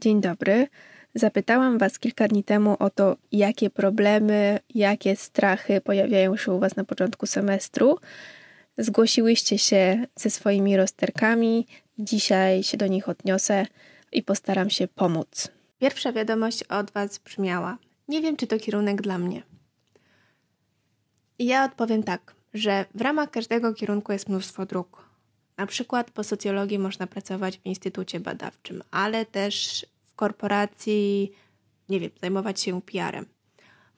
Dzień dobry. Zapytałam Was kilka dni temu o to, jakie problemy, jakie strachy pojawiają się u Was na początku semestru. Zgłosiłyście się ze swoimi rozterkami. Dzisiaj się do nich odniosę i postaram się pomóc. Pierwsza wiadomość od Was brzmiała: Nie wiem, czy to kierunek dla mnie. I ja odpowiem tak, że w ramach każdego kierunku jest mnóstwo dróg. Na przykład po socjologii można pracować w instytucie badawczym, ale też w korporacji, nie wiem, zajmować się PR-em.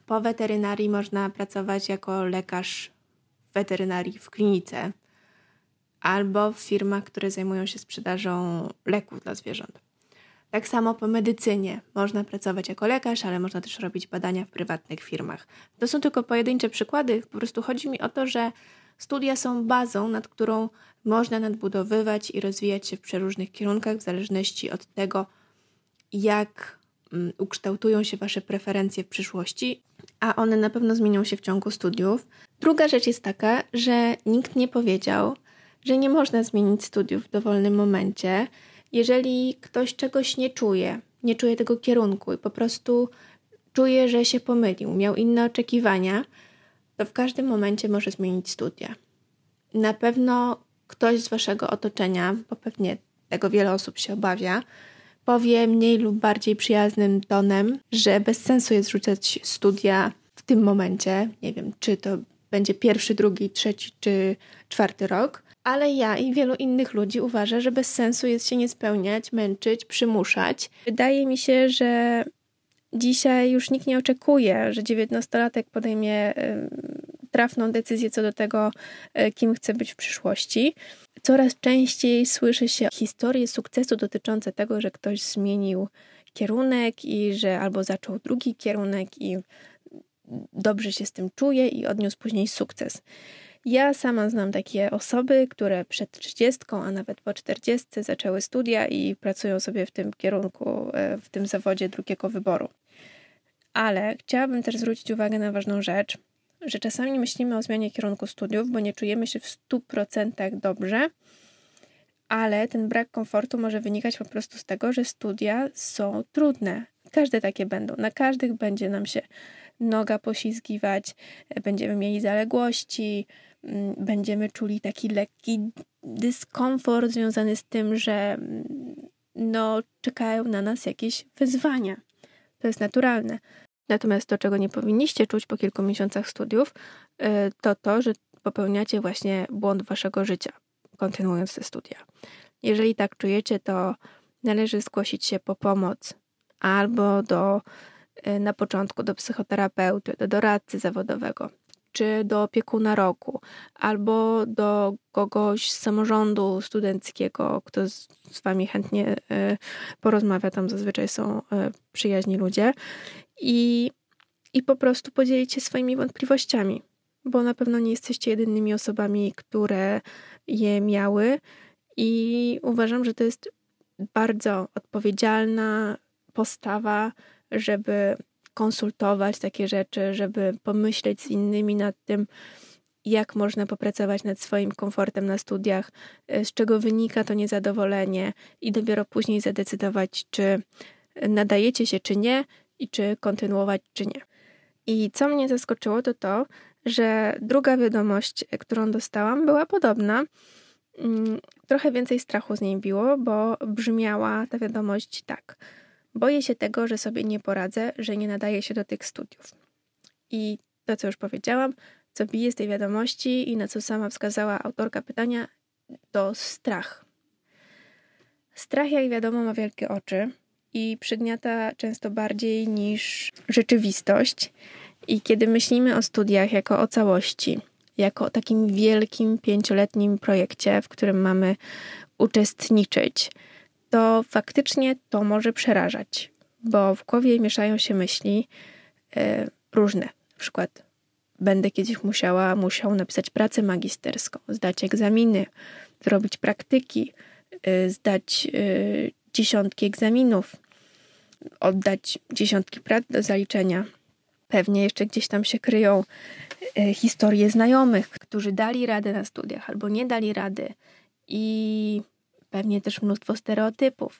Po weterynarii można pracować jako lekarz weterynarii w klinice albo w firmach, które zajmują się sprzedażą leków dla zwierząt. Tak samo po medycynie można pracować jako lekarz, ale można też robić badania w prywatnych firmach. To są tylko pojedyncze przykłady. Po prostu chodzi mi o to, że studia są bazą, nad którą można nadbudowywać i rozwijać się w przeróżnych kierunkach, w zależności od tego, jak mm, ukształtują się Wasze preferencje w przyszłości, a one na pewno zmienią się w ciągu studiów. Druga rzecz jest taka, że nikt nie powiedział, że nie można zmienić studiów w dowolnym momencie. Jeżeli ktoś czegoś nie czuje, nie czuje tego kierunku i po prostu czuje, że się pomylił, miał inne oczekiwania, to w każdym momencie może zmienić studia. Na pewno ktoś z waszego otoczenia, bo pewnie tego wiele osób się obawia, powie mniej lub bardziej przyjaznym tonem, że bez sensu jest rzucać studia w tym momencie. Nie wiem, czy to będzie pierwszy, drugi, trzeci czy czwarty rok, ale ja i wielu innych ludzi uważa, że bez sensu jest się nie spełniać, męczyć, przymuszać. Wydaje mi się, że dzisiaj już nikt nie oczekuje, że dziewiętnastolatek podejmie trafną decyzję co do tego, e, kim chce być w przyszłości. Coraz częściej słyszy się historie sukcesu dotyczące tego, że ktoś zmienił kierunek i że albo zaczął drugi kierunek i dobrze się z tym czuje i odniósł później sukces. Ja sama znam takie osoby, które przed 30, a nawet po 40 zaczęły studia i pracują sobie w tym kierunku, e, w tym zawodzie drugiego wyboru. Ale chciałabym też zwrócić uwagę na ważną rzecz, że czasami myślimy o zmianie kierunku studiów, bo nie czujemy się w 100% dobrze, ale ten brak komfortu może wynikać po prostu z tego, że studia są trudne. Każde takie będą. Na każdych będzie nam się noga poślizgiwać, będziemy mieli zaległości, mm, będziemy czuli taki lekki dyskomfort związany z tym, że mm, no, czekają na nas jakieś wyzwania. To jest naturalne. Natomiast to, czego nie powinniście czuć po kilku miesiącach studiów, y, to to, że popełniacie właśnie błąd waszego życia, kontynuując te studia. Jeżeli tak czujecie, to należy zgłosić się po pomoc albo do, y, na początku do psychoterapeuty, do doradcy zawodowego, czy do opiekuna roku, albo do kogoś z samorządu studenckiego, kto z, z wami chętnie y, porozmawia. Tam zazwyczaj są przyjaźni ludzie i, i po prostu podzielić się swoimi wątpliwościami, bo na pewno nie jesteście jedynymi osobami, które je miały i uważam, że to jest bardzo odpowiedzialna postawa, żeby konsultować takie rzeczy, żeby pomyśleć z innymi nad tym, jak można popracować nad swoim komfortem na studiach, z czego wynika to niezadowolenie, i dopiero później zadecydować, czy nadajecie się, czy nie, i czy kontynuować, czy nie. I co mnie zaskoczyło, to to, że druga wiadomość, którą dostałam, była podobna. Mm, trochę więcej strachu z niej biło, bo brzmiała ta wiadomość tak. Boję się tego, że sobie nie poradzę, że nie nadaję się do tych studiów. I to, co już powiedziałam, co bije z tej wiadomości i na co sama wskazała autorka pytania, to strach. Strach, jak wiadomo, ma wielkie oczy i przygniata często bardziej niż rzeczywistość. I kiedy myślimy o studiach jako o całości, jako o takim wielkim pięcioletnim projekcie, w którym mamy uczestniczyć, to faktycznie to może przerażać, bo w głowie mieszają się myśli y, różne. Na przykład będę kiedyś musiała, musiał napisać pracę magisterską, zdać egzaminy, zrobić praktyki, y, zdać y, dziesiątki egzaminów, oddać dziesiątki prac do zaliczenia. Pewnie jeszcze gdzieś tam się kryją e, historie znajomych, którzy dali radę na studiach albo nie dali rady, i pewnie też mnóstwo stereotypów.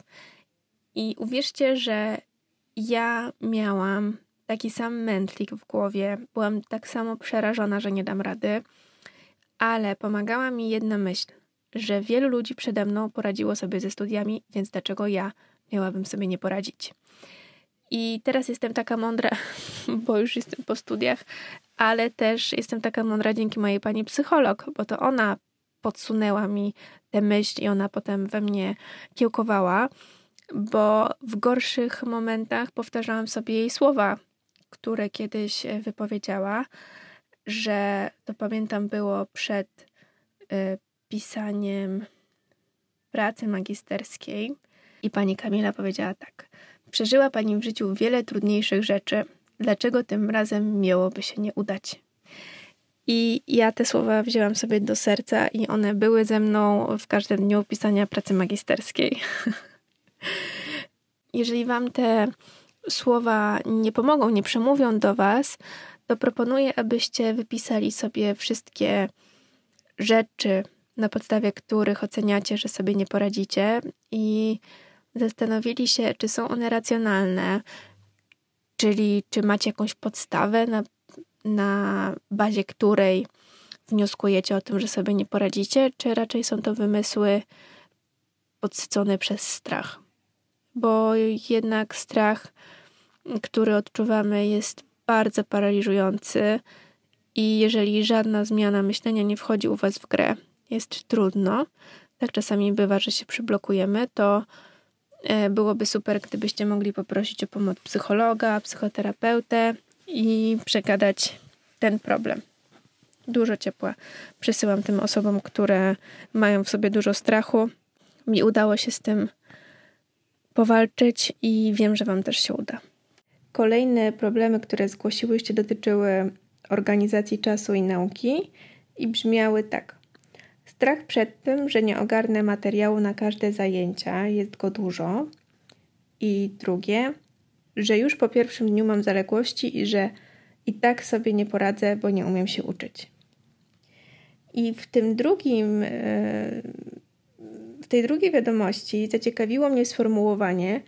I uwierzcie, że ja miałam taki sam mętlik w głowie. Byłam tak samo przerażona, że nie dam rady, ale pomagała mi jedna myśl, że wielu ludzi przede mną poradziło sobie ze studiami, więc dlaczego ja miałabym sobie nie poradzić? I teraz jestem taka mądra, bo już jestem po studiach, ale też jestem taka mądra dzięki mojej pani psycholog, bo to ona podsunęła mi tę myśl i ona potem we mnie kiełkowała, bo w gorszych momentach powtarzałam sobie jej słowa, które kiedyś e, wypowiedziała, że to pamiętam było przed y, pisaniem pracy magisterskiej i pani Kamila powiedziała tak: Przeżyła pani w życiu wiele trudniejszych rzeczy. Dlaczego tym razem miałoby się nie udać? I ja te słowa wzięłam sobie do serca i one były ze mną w każdym dniu pisania pracy magisterskiej. Jeżeli Wam te słowa nie pomogą, nie przemówią do Was, to proponuję, abyście wypisali sobie wszystkie rzeczy, na podstawie których oceniacie, że sobie nie poradzicie i zastanowili się, czy są one racjonalne, czyli czy macie jakąś podstawę, na, na bazie której wnioskujecie o tym, że sobie nie poradzicie, czy raczej są to wymysły podsycone przez strach. Bo jednak strach, który odczuwamy, jest bardzo paraliżujący i jeżeli żadna zmiana myślenia nie wchodzi u Was w grę, jest trudno, tak czasami bywa, że się przyblokujemy, to E, byłoby super, gdybyście mogli poprosić o pomoc psychologa, psychoterapeutę i przegadać ten problem. Dużo ciepła przesyłam tym osobom, które mają w sobie dużo strachu. Mi udało się z tym powalczyć i wiem, że Wam też się uda. Kolejne problemy, które zgłosiłyście, dotyczyły organizacji czasu i nauki i brzmiały tak. Strach przed tym, że nie ogarnę materiału na każde zajęcia, jest go dużo. I drugie, że już po pierwszym dniu mam zaległości i że i tak sobie nie poradzę, bo nie umiem się uczyć. I w tym drugim, e, w tej drugiej wiadomości zaciekawiło mnie sformułowanie: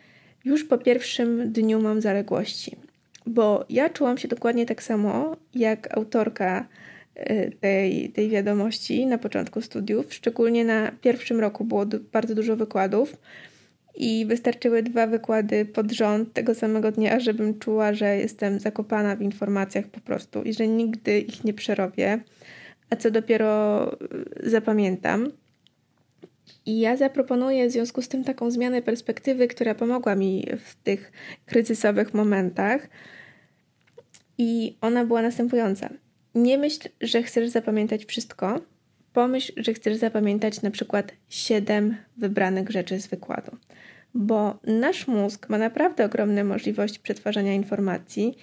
Już po pierwszym dniu mam zaległości, bo ja czułam się dokładnie tak samo jak autorka Y, tej, tej wiadomości na początku studiów. Szczególnie na pierwszym roku było bardzo dużo wykładów i wystarczyły dwa wykłady pod rząd tego samego dnia, żebym czuła, że jestem zakopana w informacjach po prostu i że nigdy ich nie przerobię, a co dopiero y, zapamiętam. I ja zaproponuję w związku z tym taką zmianę perspektywy, która pomogła mi w tych kryzysowych momentach. I ona była następująca. Nie myśl, że chcesz zapamiętać wszystko. Pomyśl, że chcesz zapamiętać na przykład 7 wybranych rzeczy z wykładu. Bo nasz mózg ma naprawdę ogromne możliwości przetwarzania informacji,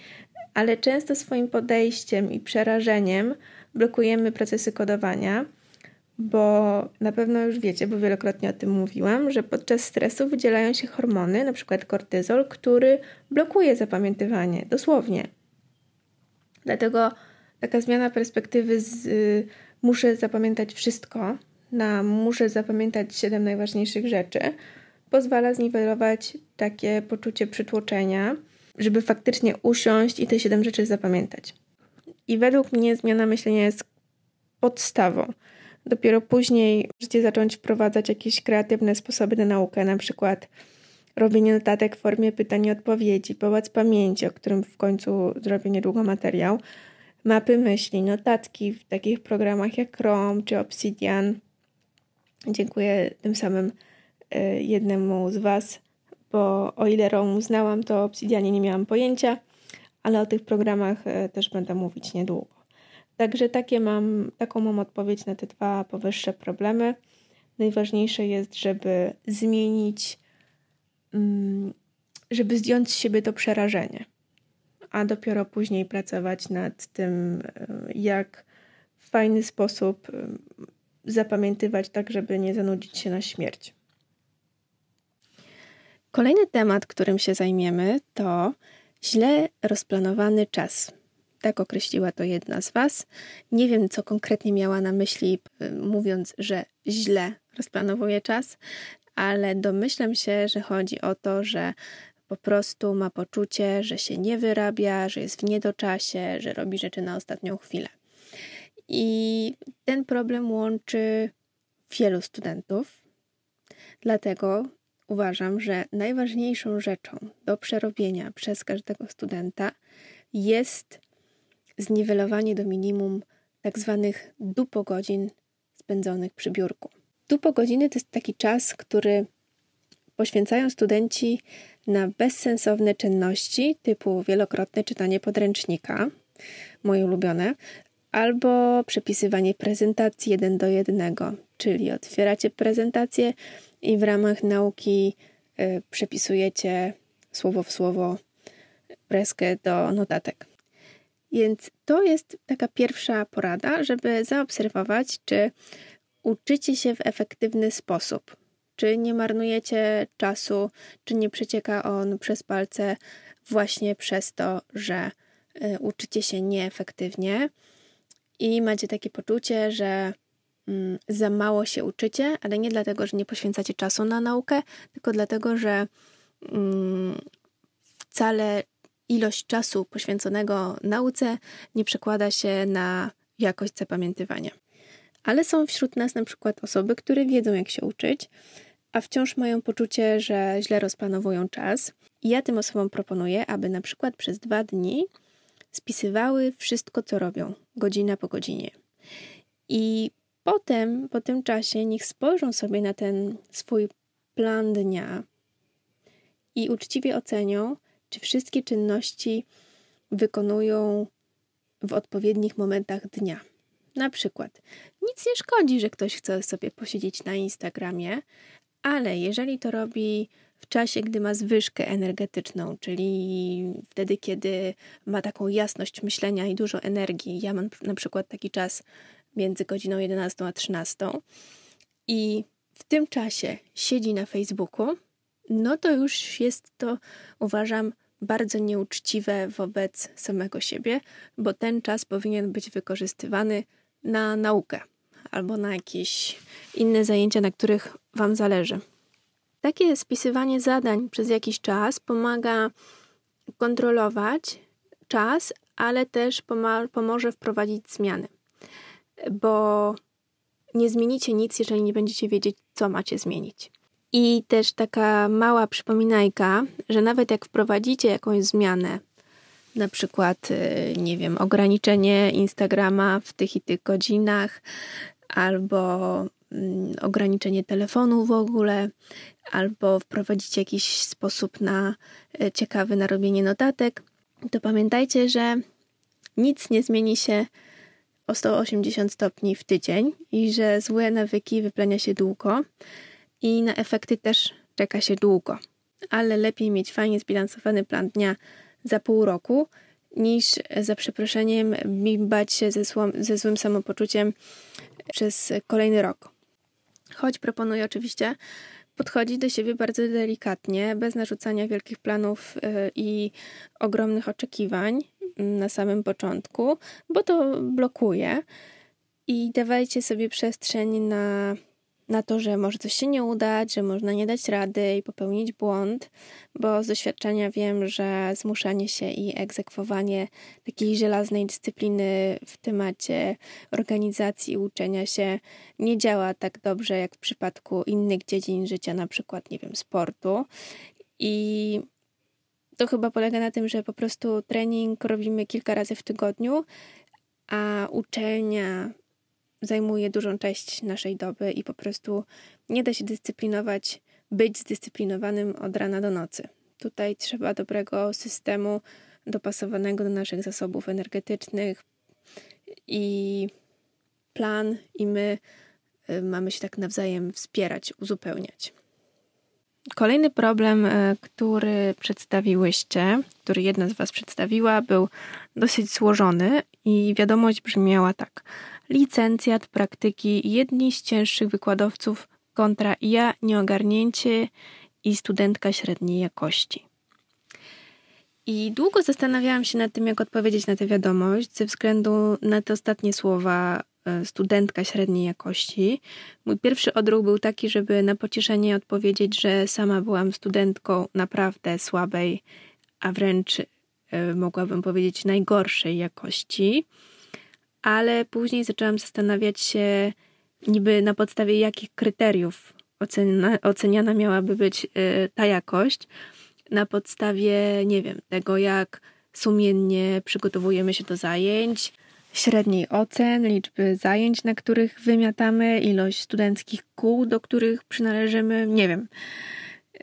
ale często swoim podejściem i przerażeniem blokujemy procesy kodowania, bo na pewno już wiecie, bo wielokrotnie o tym mówiłam, że podczas stresu wydzielają się hormony, np. kortyzol, który blokuje zapamiętywanie, dosłownie. Dlatego taka zmiana perspektywy z y, muszę zapamiętać wszystko na muszę zapamiętać siedem najważniejszych rzeczy pozwala zniwelować takie poczucie przytłoczenia, żeby faktycznie usiąść i te siedem rzeczy zapamiętać. I według mnie zmiana myślenia jest podstawą. Dopiero później możecie zacząć wprowadzać jakieś kreatywne sposoby na naukę, na przykład robienie notatek w formie pytań i odpowiedzi, pałac pamięci, o którym w końcu zrobię niedługo materiał, mapy myśli, notatki w takich programach jak Chrome czy Obsidian. Dziękuję tym samym e, jednemu z Was, bo o ile Chrome znałam, to o Obsidianie nie miałam pojęcia, ale o tych programach e, też będę mówić niedługo. Także takie mam, taką mam odpowiedź na te dwa powyższe problemy. Najważniejsze jest, żeby zmienić, mm, żeby zdjąć z siebie to przerażenie a dopiero później pracować nad tym, e, jak w fajny sposób e, zapamiętywać, tak żeby nie zanudzić się na śmierć. Kolejny temat, którym się zajmiemy, to źle rozplanowany czas. Tak określiła to jedna z Was. Nie wiem, co konkretnie miała na myśli, e, mówiąc, że źle rozplanowuje czas, ale domyślam się, że chodzi o to, że po prostu ma poczucie, że się nie wyrabia, że jest w niedoczasie, że robi rzeczy na ostatnią chwilę. I ten problem łączy wielu studentów. Dlatego uważam, że najważniejszą rzeczą do przerobienia przez każdego studenta jest zniwelowanie do minimum tak zwanych dupogodzin spędzonych przy biurku. Dupogodziny to jest taki czas, który poświęcają studenci na bezsensowne czynności typu wielokrotne czytanie podręcznika, moje ulubione, albo przepisywanie prezentacji jeden do jednego, czyli otwieracie prezentację i w ramach nauki y, przepisujecie słowo w słowo preskę do notatek. Więc to jest taka pierwsza porada, żeby zaobserwować, czy uczycie się w efektywny sposób, czy nie marnujecie czasu, czy nie przecieka on przez palce właśnie przez to, że y, uczycie się nieefektywnie i macie takie poczucie, że mm, za mało się uczycie, ale nie dlatego, że nie poświęcacie czasu na naukę, tylko dlatego, że mm, wcale ilość czasu poświęconego nauce nie przekłada się na jakość zapamiętywania. Ale są wśród nas na przykład osoby, które wiedzą, jak się uczyć, a wciąż mają poczucie, że źle rozplanowują czas. I ja tym osobom proponuję, aby na przykład przez dwa dni spisywały wszystko, co robią, godzina po godzinie. I potem, po tym czasie, niech spojrzą sobie na ten swój plan dnia i uczciwie ocenią, czy wszystkie czynności wykonują w odpowiednich momentach dnia. Na przykład, nic nie szkodzi, że ktoś chce sobie posiedzieć na Instagramie, ale jeżeli to robi w czasie, gdy ma zwyżkę energetyczną, czyli wtedy, kiedy ma taką jasność myślenia i dużo energii, ja mam na przykład taki czas między godziną 11 a 13 i w tym czasie siedzi na Facebooku, no to już jest to, uważam, bardzo nieuczciwe wobec samego siebie, bo ten czas powinien być wykorzystywany na naukę albo na jakieś inne zajęcia, na których Wam zależy. Takie spisywanie zadań przez jakiś czas pomaga kontrolować czas, ale też pomoże wprowadzić zmiany, bo nie zmienicie nic, jeżeli nie będziecie wiedzieć, co macie zmienić. I też taka mała przypominajka, że nawet jak wprowadzicie jakąś zmianę, na przykład, y, nie wiem, ograniczenie Instagrama w tych i tych godzinach, albo mm, ograniczenie telefonu w ogóle, albo wprowadzicie jakiś sposób na y, ciekawy na robienie notatek, to pamiętajcie, że nic nie zmieni się o 180 stopni w tydzień i że złe nawyki wyplenia się długo i na efekty też czeka się długo. Ale lepiej mieć fajnie zbilansowany plan dnia za pół roku, niż za przeproszeniem bimbać się ze, słom, ze złym samopoczuciem przez kolejny rok. Choć proponuję oczywiście podchodzić do siebie bardzo delikatnie, bez narzucania wielkich planów y, i ogromnych oczekiwań mm, na samym początku, bo to blokuje. I dawajcie sobie przestrzeń na na to, że może coś się nie udać, że można nie dać rady i popełnić błąd, bo z doświadczenia wiem, że zmuszanie się i egzekwowanie takiej żelaznej dyscypliny w temacie organizacji i uczenia się nie działa tak dobrze jak w przypadku innych dziedzin życia, na przykład, nie wiem, sportu. I to chyba polega na tym, że po prostu trening robimy kilka razy w tygodniu, a uczelnia zajmuje dużą część naszej doby i po prostu nie da się dyscyplinować, być zdyscyplinowanym od rana do nocy. Tutaj trzeba dobrego systemu dopasowanego do naszych zasobów energetycznych i plan, i my y, mamy się tak nawzajem wspierać, uzupełniać. Kolejny problem, y, który przedstawiłyście, który jedna z Was przedstawiła, był dosyć złożony i wiadomość brzmiała tak licencjat praktyki jedni z cięższych wykładowców kontra ja nieogarnięcie i studentka średniej jakości. I długo zastanawiałam się nad tym, jak odpowiedzieć na tę wiadomość, ze względu na te ostatnie słowa e, studentka średniej jakości. Mój pierwszy odruch był taki, żeby na pocieszenie odpowiedzieć, że sama byłam studentką naprawdę słabej, a wręcz e, mogłabym powiedzieć najgorszej jakości. Ale później zaczęłam zastanawiać się, niby na podstawie jakich kryteriów oceniana, miałaby być e, ta jakość. Na podstawie, nie wiem, tego jak sumiennie przygotowujemy się do zajęć, średniej ocen, liczby zajęć, na których wymiatamy, ilość studenckich kół, do których przynależymy, nie wiem.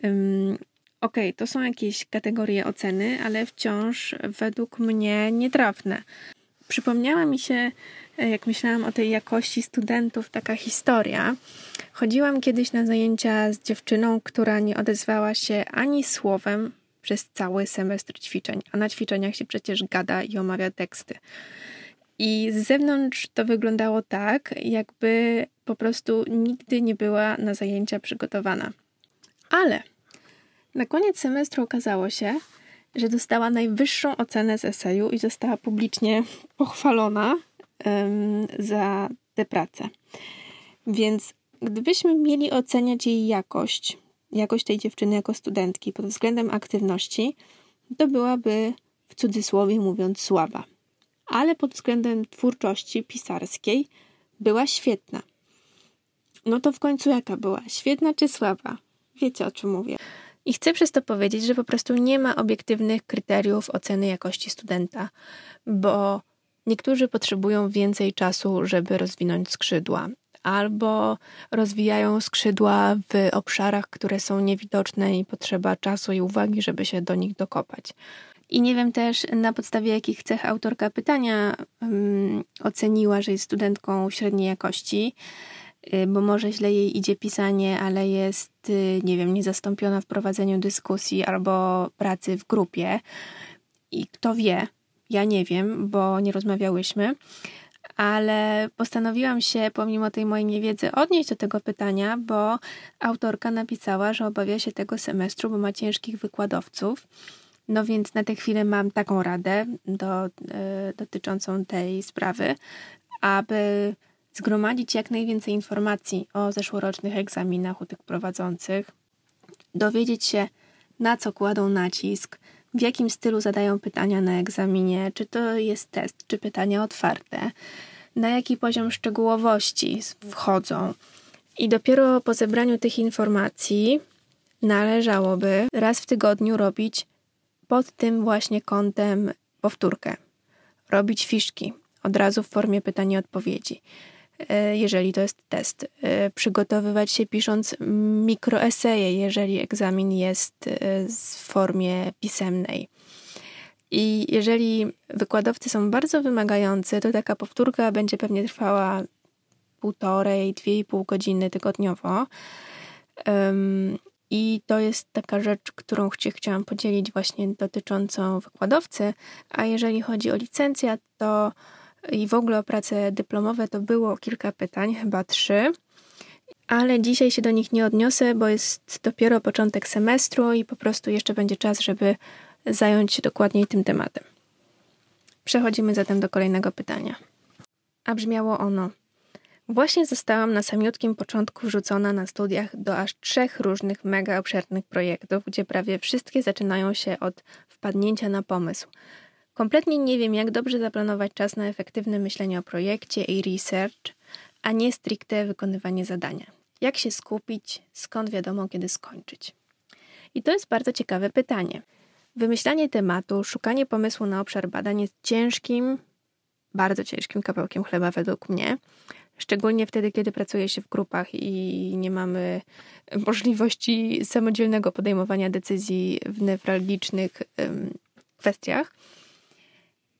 Um, Okej, okay, to są jakieś kategorie oceny, ale wciąż według mnie nietrafne. Przypomniała mi się, e, jak myślałam o tej jakości studentów, taka historia. Chodziłam kiedyś na zajęcia z dziewczyną, która nie odezwała się ani słowem przez cały semestr ćwiczeń, a na ćwiczeniach się przecież gada i omawia teksty. I z zewnątrz to wyglądało tak, jakby po prostu nigdy nie była na zajęcia przygotowana. Ale na koniec semestru okazało się, że dostała najwyższą ocenę z eseju i została publicznie pochwalona um, za tę pracę. Więc gdybyśmy mieli oceniać jej jakość, jakość tej dziewczyny jako studentki pod względem aktywności, to byłaby w cudzysłowie mówiąc słaba. Ale pod względem twórczości pisarskiej była świetna. No to w końcu jaka była? Świetna czy słaba? Wiecie o czym mówię. I chcę przez to powiedzieć, że po prostu nie ma obiektywnych kryteriów oceny jakości studenta, bo niektórzy potrzebują więcej czasu, żeby rozwinąć skrzydła, albo rozwijają skrzydła w obszarach, które są niewidoczne i potrzeba czasu i uwagi, żeby się do nich dokopać. I nie wiem też na podstawie jakich cech autorka pytania um, oceniła, że jest studentką średniej jakości, bo może źle jej idzie pisanie, ale jest, y, nie wiem, niezastąpiona w prowadzeniu dyskusji albo pracy w grupie. I kto wie, ja nie wiem, bo nie rozmawiałyśmy ale postanowiłam się, pomimo tej mojej niewiedzy, odnieść do tego pytania, bo autorka napisała, że obawia się tego semestru, bo ma ciężkich wykładowców. No więc na tę chwilę mam taką radę do, y, dotyczącą tej sprawy, aby zgromadzić jak najwięcej informacji o zeszłorocznych egzaminach u tych prowadzących, dowiedzieć się, na co kładą nacisk, w jakim stylu zadają pytania na egzaminie, czy to jest test, czy pytania otwarte, na jaki poziom szczegółowości wchodzą. I dopiero po zebraniu tych informacji należałoby raz w tygodniu robić pod tym właśnie kątem powtórkę. Robić fiszki od razu w formie pytania-odpowiedzi, e, jeżeli to jest test. E, przygotowywać się pisząc mikroeseje, jeżeli egzamin jest e, w formie pisemnej. I jeżeli wykładowcy są bardzo wymagający, to taka powtórka będzie pewnie trwała półtorej, dwie i pół godziny tygodniowo. I to jest taka rzecz, którą chci chciałam podzielić właśnie dotyczącą wykładowcy. A jeżeli chodzi o licencjat, to i w ogóle o prace dyplomowe, to było kilka pytań, chyba trzy. Ale dzisiaj się do nich nie odniosę, bo jest dopiero początek semestru i po prostu jeszcze będzie czas, żeby zająć się dokładniej tym tematem. Przechodzimy zatem do kolejnego pytania. A brzmiało ono: Właśnie zostałam na samiutkim początku wrzucona na studiach do aż trzech różnych mega obszernych projektów, gdzie prawie wszystkie zaczynają się od wpadnięcia na pomysł. Kompletnie nie wiem, jak dobrze zaplanować czas na efektywne myślenie o projekcie i research, a nie stricte wykonywanie zadania. Jak się skupić, skąd wiadomo, kiedy skończyć? I to jest bardzo ciekawe pytanie. Wymyślanie tematu, szukanie pomysłu na obszar badań jest ciężkim, bardzo ciężkim kawałkiem chleba według mnie. Szczególnie wtedy, kiedy pracuje się w grupach i nie mamy możliwości samodzielnego podejmowania decyzji w newralgicznych kwestiach.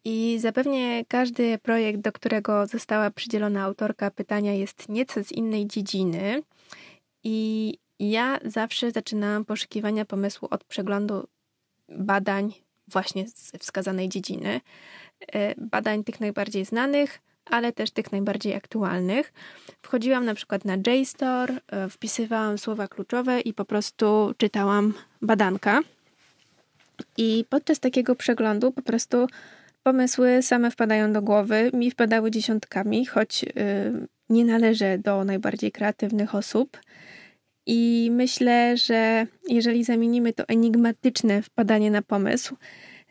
I zapewnie każdy projekt, do którego została przydzielona autorka pytania, jest nieco z innej dziedziny. I ja zawsze zaczynałam poszukiwania pomysłu od przeglądu badań właśnie z wskazanej dziedziny. E, badań tych najbardziej znanych, ale też tych najbardziej aktualnych. Wchodziłam na przykład na JSTOR, e, wpisywałam słowa kluczowe i po prostu czytałam badanka. I podczas takiego przeglądu po prostu Pomysły same wpadają do głowy. Mi wpadały dziesiątkami, choć yy, nie należę do najbardziej kreatywnych osób. I myślę, że jeżeli zamienimy to enigmatyczne wpadanie na pomysł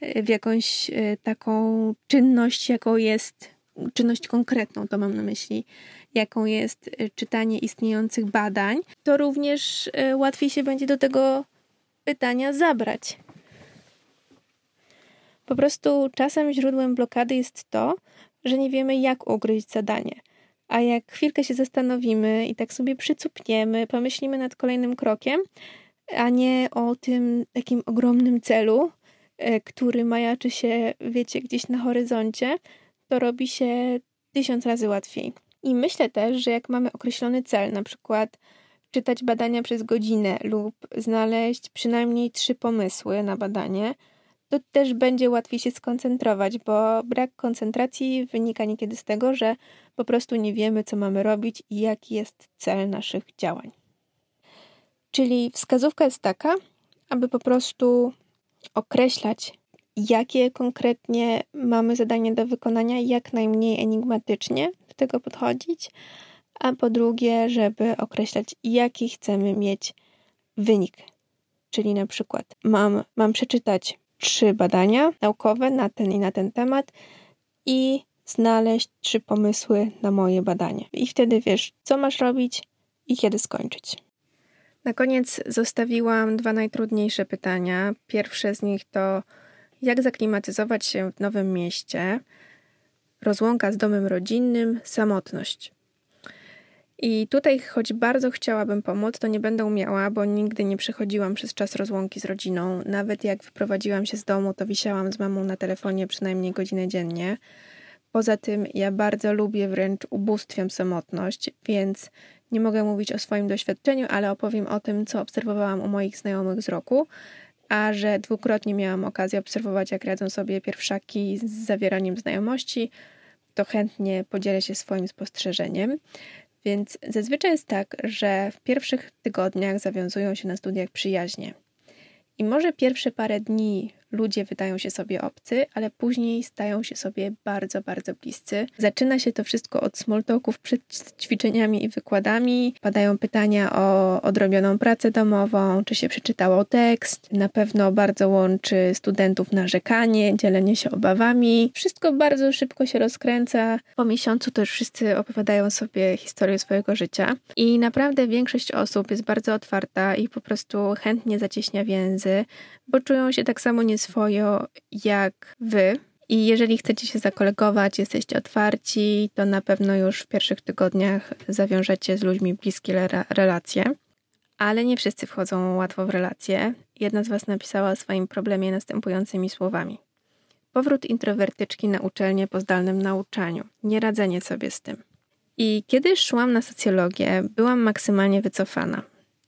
y, w jakąś y, taką czynność, jaką jest, czynność konkretną, to mam na myśli, jaką jest y, czytanie istniejących badań, to również łatwiej się będzie do tego pytania zabrać. Po prostu czasem źródłem blokady jest to, że nie wiemy, jak ugryźć zadanie. A jak chwilkę się zastanowimy i tak sobie przycupniemy, pomyślimy nad kolejnym krokiem, a nie o tym takim ogromnym celu, e, który majaczy się, wiecie, gdzieś na horyzoncie, to robi się tysiąc razy łatwiej. I myślę też, że jak mamy określony cel, na przykład czytać badania przez godzinę lub znaleźć przynajmniej trzy pomysły na badanie, to też będzie łatwiej się skoncentrować, bo brak koncentracji wynika niekiedy z tego, że po prostu nie wiemy, co mamy robić i jaki jest cel naszych działań. Czyli wskazówka jest taka, aby po prostu określać, jakie konkretnie mamy zadanie do wykonania, jak najmniej enigmatycznie do tego podchodzić, a po drugie, żeby określać, jaki chcemy mieć wynik. Czyli na przykład mam, mam przeczytać trzy badania naukowe na ten i na ten temat i znaleźć trzy pomysły na moje badanie. I wtedy wiesz, co masz robić i kiedy skończyć. Na koniec zostawiłam dwa najtrudniejsze pytania. Pierwsze z nich to jak zaklimatyzować się w nowym mieście, rozłąka z domem rodzinnym, samotność. I tutaj, choć bardzo chciałabym pomóc, to nie będę umiała, bo nigdy nie przechodziłam przez czas rozłąki z rodziną. Nawet jak wyprowadziłam się z domu, to wisiałam z mamą na telefonie przynajmniej godzinę dziennie. Poza tym, ja bardzo lubię, wręcz ubóstwiam samotność, więc nie mogę mówić o swoim doświadczeniu, ale opowiem o tym, co obserwowałam u moich znajomych z roku. A że dwukrotnie miałam okazję obserwować, jak radzą sobie pierwszaki z zawieraniem znajomości, to chętnie podzielę się swoim spostrzeżeniem. Więc zazwyczaj jest tak, że w pierwszych tygodniach zawiązują się na studiach przyjaźnie. I może pierwsze parę dni ludzie wydają się sobie obcy, ale później stają się sobie bardzo, bardzo bliscy. Zaczyna się to wszystko od smoltoków przed ćwiczeniami i wykładami. Padają pytania o odrobioną pracę domową, czy się przeczytało tekst. Na pewno bardzo łączy studentów narzekanie, dzielenie się obawami. Wszystko bardzo szybko się rozkręca. Po miesiącu to już wszyscy opowiadają sobie historię swojego życia. I naprawdę większość osób jest bardzo otwarta i po prostu chętnie zacieśnia więzy, bo czują się tak samo nieswojo jak wy. I jeżeli chcecie się zakolegować, jesteście otwarci, to na pewno już w pierwszych tygodniach zawiążecie z ludźmi bliskie relacje. Ale nie wszyscy wchodzą łatwo w relacje. Jedna z Was napisała o swoim problemie następującymi słowami. Powrót introwertyczki na uczelnię po zdalnym nauczaniu. Nieradzenie sobie z tym. I kiedy szłam na socjologię, byłam maksymalnie wycofana.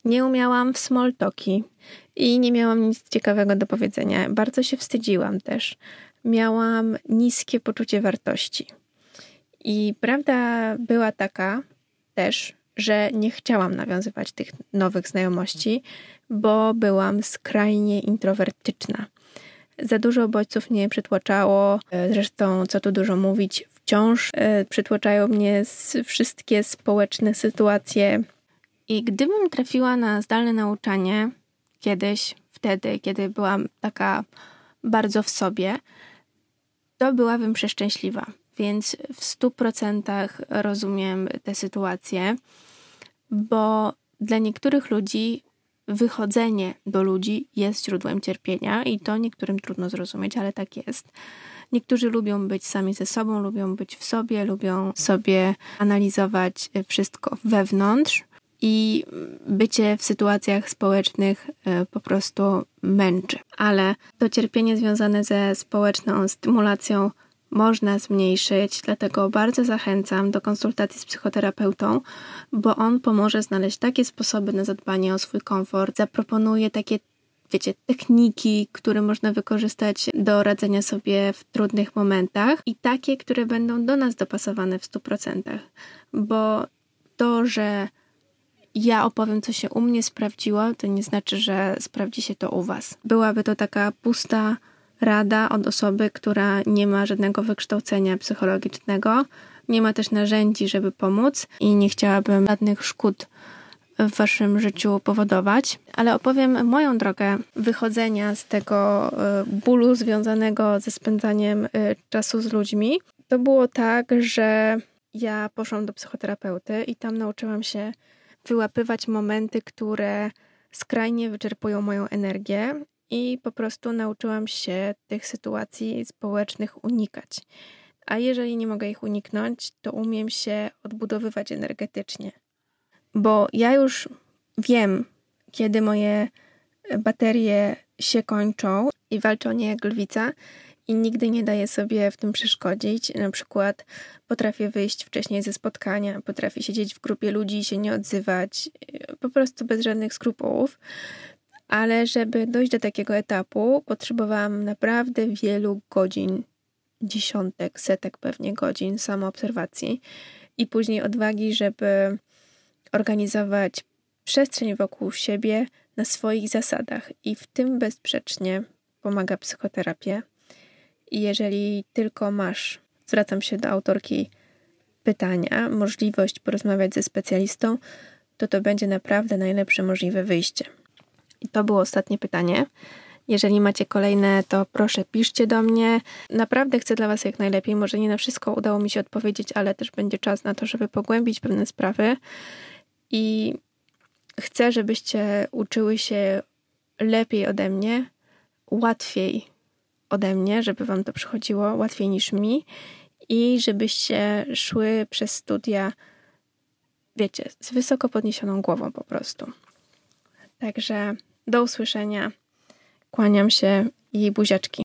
Nie umiałam w small talki i nie miałam nic ciekawego do powiedzenia. Bardzo się wstydziłam też. Miałam niskie poczucie wartości. I prawda była taka też, że nie chciałam nawiązywać tych nowych znajomości, bo byłam skrajnie introwertyczna. Za dużo bodźców mnie przytłaczało, zresztą, co tu dużo mówić, wciąż e, przytłaczają mnie wszystkie społeczne sytuacje i gdybym trafiła na zdalne nauczanie kiedyś, wtedy, kiedy byłam taka bardzo w sobie, to byłabym przeszczęśliwa. Więc w stu procentach rozumiem tę sytuację, bo dla niektórych ludzi wychodzenie do ludzi jest źródłem cierpienia i to niektórym trudno zrozumieć, ale tak jest. Niektórzy lubią być sami ze sobą, lubią być w sobie, lubią sobie analizować wszystko wewnątrz, i bycie w sytuacjach społecznych e, po prostu męczy. Ale to cierpienie związane ze społeczną stymulacją można zmniejszyć, dlatego bardzo zachęcam do konsultacji z psychoterapeutą, bo on pomoże znaleźć takie sposoby na zadbanie o swój komfort, zaproponuje takie wiecie, techniki, które można wykorzystać do radzenia sobie w trudnych momentach i takie, które będą do nas dopasowane w 100%. Bo to, że ja opowiem, co się u mnie sprawdziło, to nie znaczy, że sprawdzi się to u Was. Byłaby to taka pusta rada od osoby, która nie ma żadnego wykształcenia psychologicznego, nie ma też narzędzi, żeby pomóc i nie chciałabym żadnych szkód w waszym życiu powodować, ale opowiem moją drogę wychodzenia z tego e, bólu związanego ze spędzaniem e, czasu z ludźmi. To było tak, że ja poszłam do psychoterapeuty i tam nauczyłam się wyłapywać momenty, które skrajnie wyczerpują moją energię i po prostu nauczyłam się tych sytuacji społecznych unikać. A jeżeli nie mogę ich uniknąć, to umiem się odbudowywać energetycznie. Bo ja już wiem, kiedy moje baterie się kończą i walczą nie jak lwica i nigdy nie daję sobie w tym przeszkodzić. Na przykład potrafię wyjść wcześniej ze spotkania, potrafię siedzieć w grupie ludzi i się nie odzywać, po prostu bez żadnych skrupułów. Ale żeby dojść do takiego etapu, potrzebowałam naprawdę wielu godzin, dziesiątek, setek pewnie godzin samoobserwacji i później odwagi, żeby organizować przestrzeń wokół siebie na swoich zasadach. I w tym bezsprzecznie pomaga psychoterapia. I jeżeli tylko masz, zwracam się do autorki pytania, możliwość porozmawiać ze specjalistą, to to będzie naprawdę najlepsze możliwe wyjście. I to było ostatnie pytanie. Jeżeli macie kolejne, to proszę piszcie do mnie. Naprawdę chcę dla Was jak najlepiej. Może nie na wszystko udało mi się odpowiedzieć, ale też będzie czas na to, żeby pogłębić pewne sprawy. I chcę, żebyście uczyły się lepiej ode mnie, łatwiej ode mnie, żeby Wam to przychodziło łatwiej niż mi i żebyście szły przez studia, wiecie, z wysoko podniesioną głową po prostu. Także do usłyszenia. Kłaniam się i buziaczki.